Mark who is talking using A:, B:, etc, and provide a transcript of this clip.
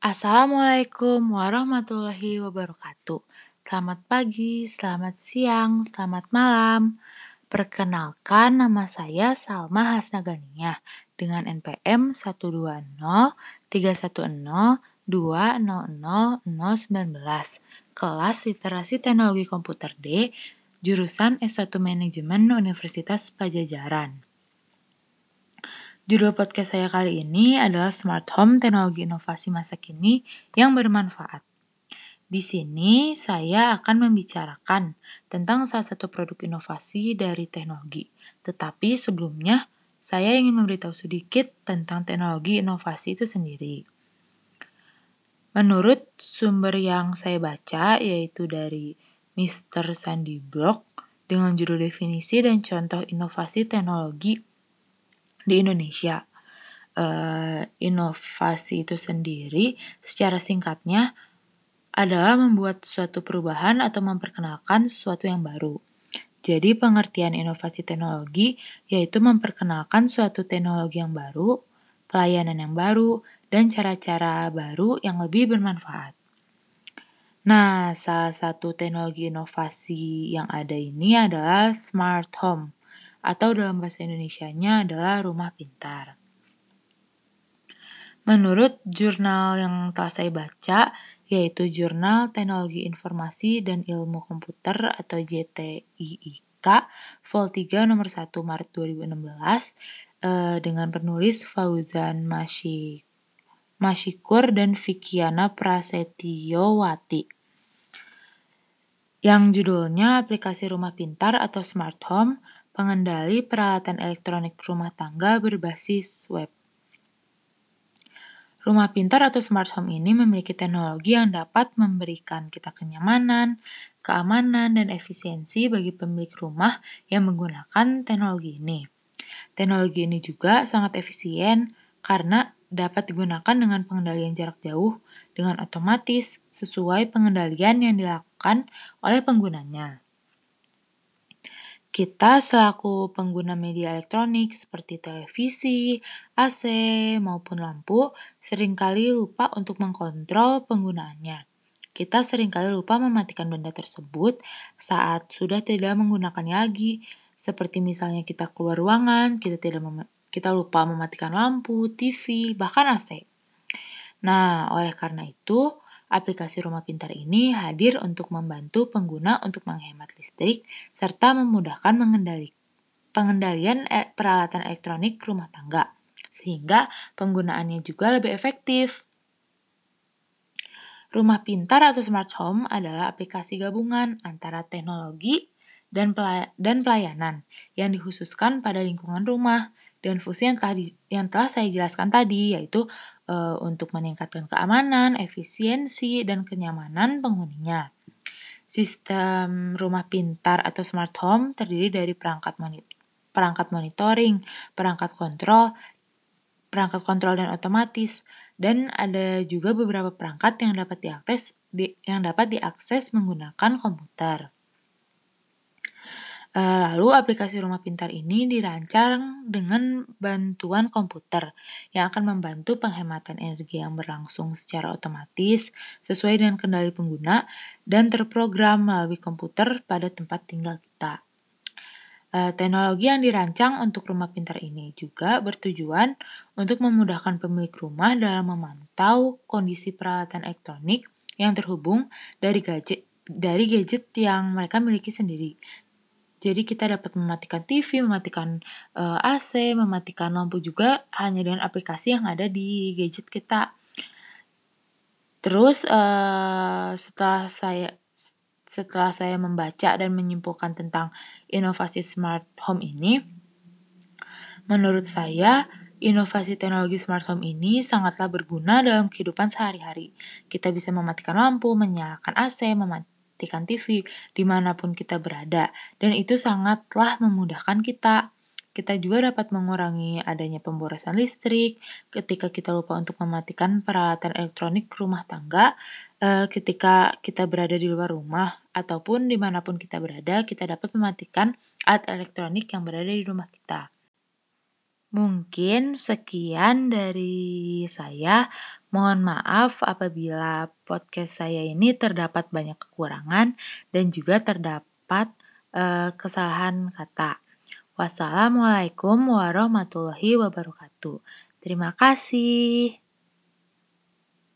A: Assalamualaikum warahmatullahi wabarakatuh. Selamat pagi, selamat siang, selamat malam. Perkenalkan nama saya Salma Hasnagania dengan NPM 1203102000019 kelas Literasi Teknologi Komputer D, jurusan S1 Manajemen Universitas Pajajaran. Judul podcast saya kali ini adalah Smart Home Teknologi Inovasi Masa Kini yang Bermanfaat. Di sini saya akan membicarakan tentang salah satu produk inovasi dari teknologi. Tetapi sebelumnya, saya ingin memberitahu sedikit tentang teknologi inovasi itu sendiri. Menurut sumber yang saya baca, yaitu dari Mr. Sandy Block, dengan judul definisi dan contoh inovasi teknologi di Indonesia. Uh, inovasi itu sendiri secara singkatnya adalah membuat suatu perubahan atau memperkenalkan sesuatu yang baru. Jadi pengertian inovasi teknologi yaitu memperkenalkan suatu teknologi yang baru, pelayanan yang baru, dan cara-cara baru yang lebih bermanfaat. Nah, salah satu teknologi inovasi yang ada ini adalah smart home atau dalam bahasa Indonesianya adalah rumah pintar. Menurut jurnal yang telah saya baca, yaitu Jurnal Teknologi Informasi dan Ilmu Komputer atau JTIIK, Vol 3 nomor 1 Maret 2016, eh, dengan penulis Fauzan Masyi, Masyikur dan Vikiana Prasetyowati. Yang judulnya aplikasi rumah pintar atau smart home pengendali peralatan elektronik rumah tangga berbasis web. Rumah pintar atau smart home ini memiliki teknologi yang dapat memberikan kita kenyamanan, keamanan, dan efisiensi bagi pemilik rumah yang menggunakan teknologi ini. Teknologi ini juga sangat efisien karena dapat digunakan dengan pengendalian jarak jauh dengan otomatis sesuai pengendalian yang dilakukan oleh penggunanya. Kita selaku pengguna media elektronik seperti televisi, AC, maupun lampu sering kali lupa untuk mengkontrol penggunaannya. Kita sering kali lupa mematikan benda tersebut saat sudah tidak menggunakannya lagi, seperti misalnya kita keluar ruangan, kita tidak kita lupa mematikan lampu, TV, bahkan AC. Nah, oleh karena itu, Aplikasi rumah pintar ini hadir untuk membantu pengguna untuk menghemat listrik serta memudahkan mengendali, pengendalian e, peralatan elektronik rumah tangga, sehingga penggunaannya juga lebih efektif. Rumah pintar atau smart home adalah aplikasi gabungan antara teknologi dan, dan pelayanan yang dikhususkan pada lingkungan rumah dan fungsi yang telah, yang telah saya jelaskan tadi, yaitu e, untuk meningkatkan keamanan, efisiensi, dan kenyamanan penghuninya. Sistem rumah pintar atau smart home terdiri dari perangkat, perangkat monitoring, perangkat kontrol, perangkat kontrol dan otomatis, dan ada juga beberapa perangkat yang dapat diakses di, yang dapat diakses menggunakan komputer. Eh, lalu aplikasi rumah pintar ini dirancang dengan bantuan komputer yang akan membantu penghematan energi yang berlangsung secara otomatis sesuai dengan kendali pengguna dan terprogram melalui komputer pada tempat tinggal kita. Eh, teknologi yang dirancang untuk rumah pintar ini juga bertujuan untuk memudahkan pemilik rumah dalam memantau kondisi peralatan elektronik yang terhubung dari gadget dari gadget yang mereka miliki sendiri jadi kita dapat mematikan TV, mematikan uh, eh, AC, mematikan lampu juga hanya dengan aplikasi yang ada di gadget kita. Terus uh, setelah saya setelah saya membaca dan menyimpulkan tentang inovasi smart home ini, menurut saya inovasi teknologi smart home ini sangatlah berguna dalam kehidupan sehari-hari. Kita bisa mematikan lampu, menyalakan AC, mematikan mematikan TV di mana pun kita berada, dan itu sangatlah memudahkan kita. Kita juga dapat mengurangi adanya pemborosan listrik ketika kita lupa untuk mematikan peralatan elektronik rumah tangga eh, ketika kita berada di luar rumah ataupun di mana pun kita berada, kita dapat mematikan alat elektronik yang berada di rumah kita. Mungkin sekian dari saya. Mohon maaf apabila podcast saya ini terdapat banyak kekurangan dan juga terdapat uh, kesalahan kata. Wassalamualaikum warahmatullahi wabarakatuh. Terima kasih.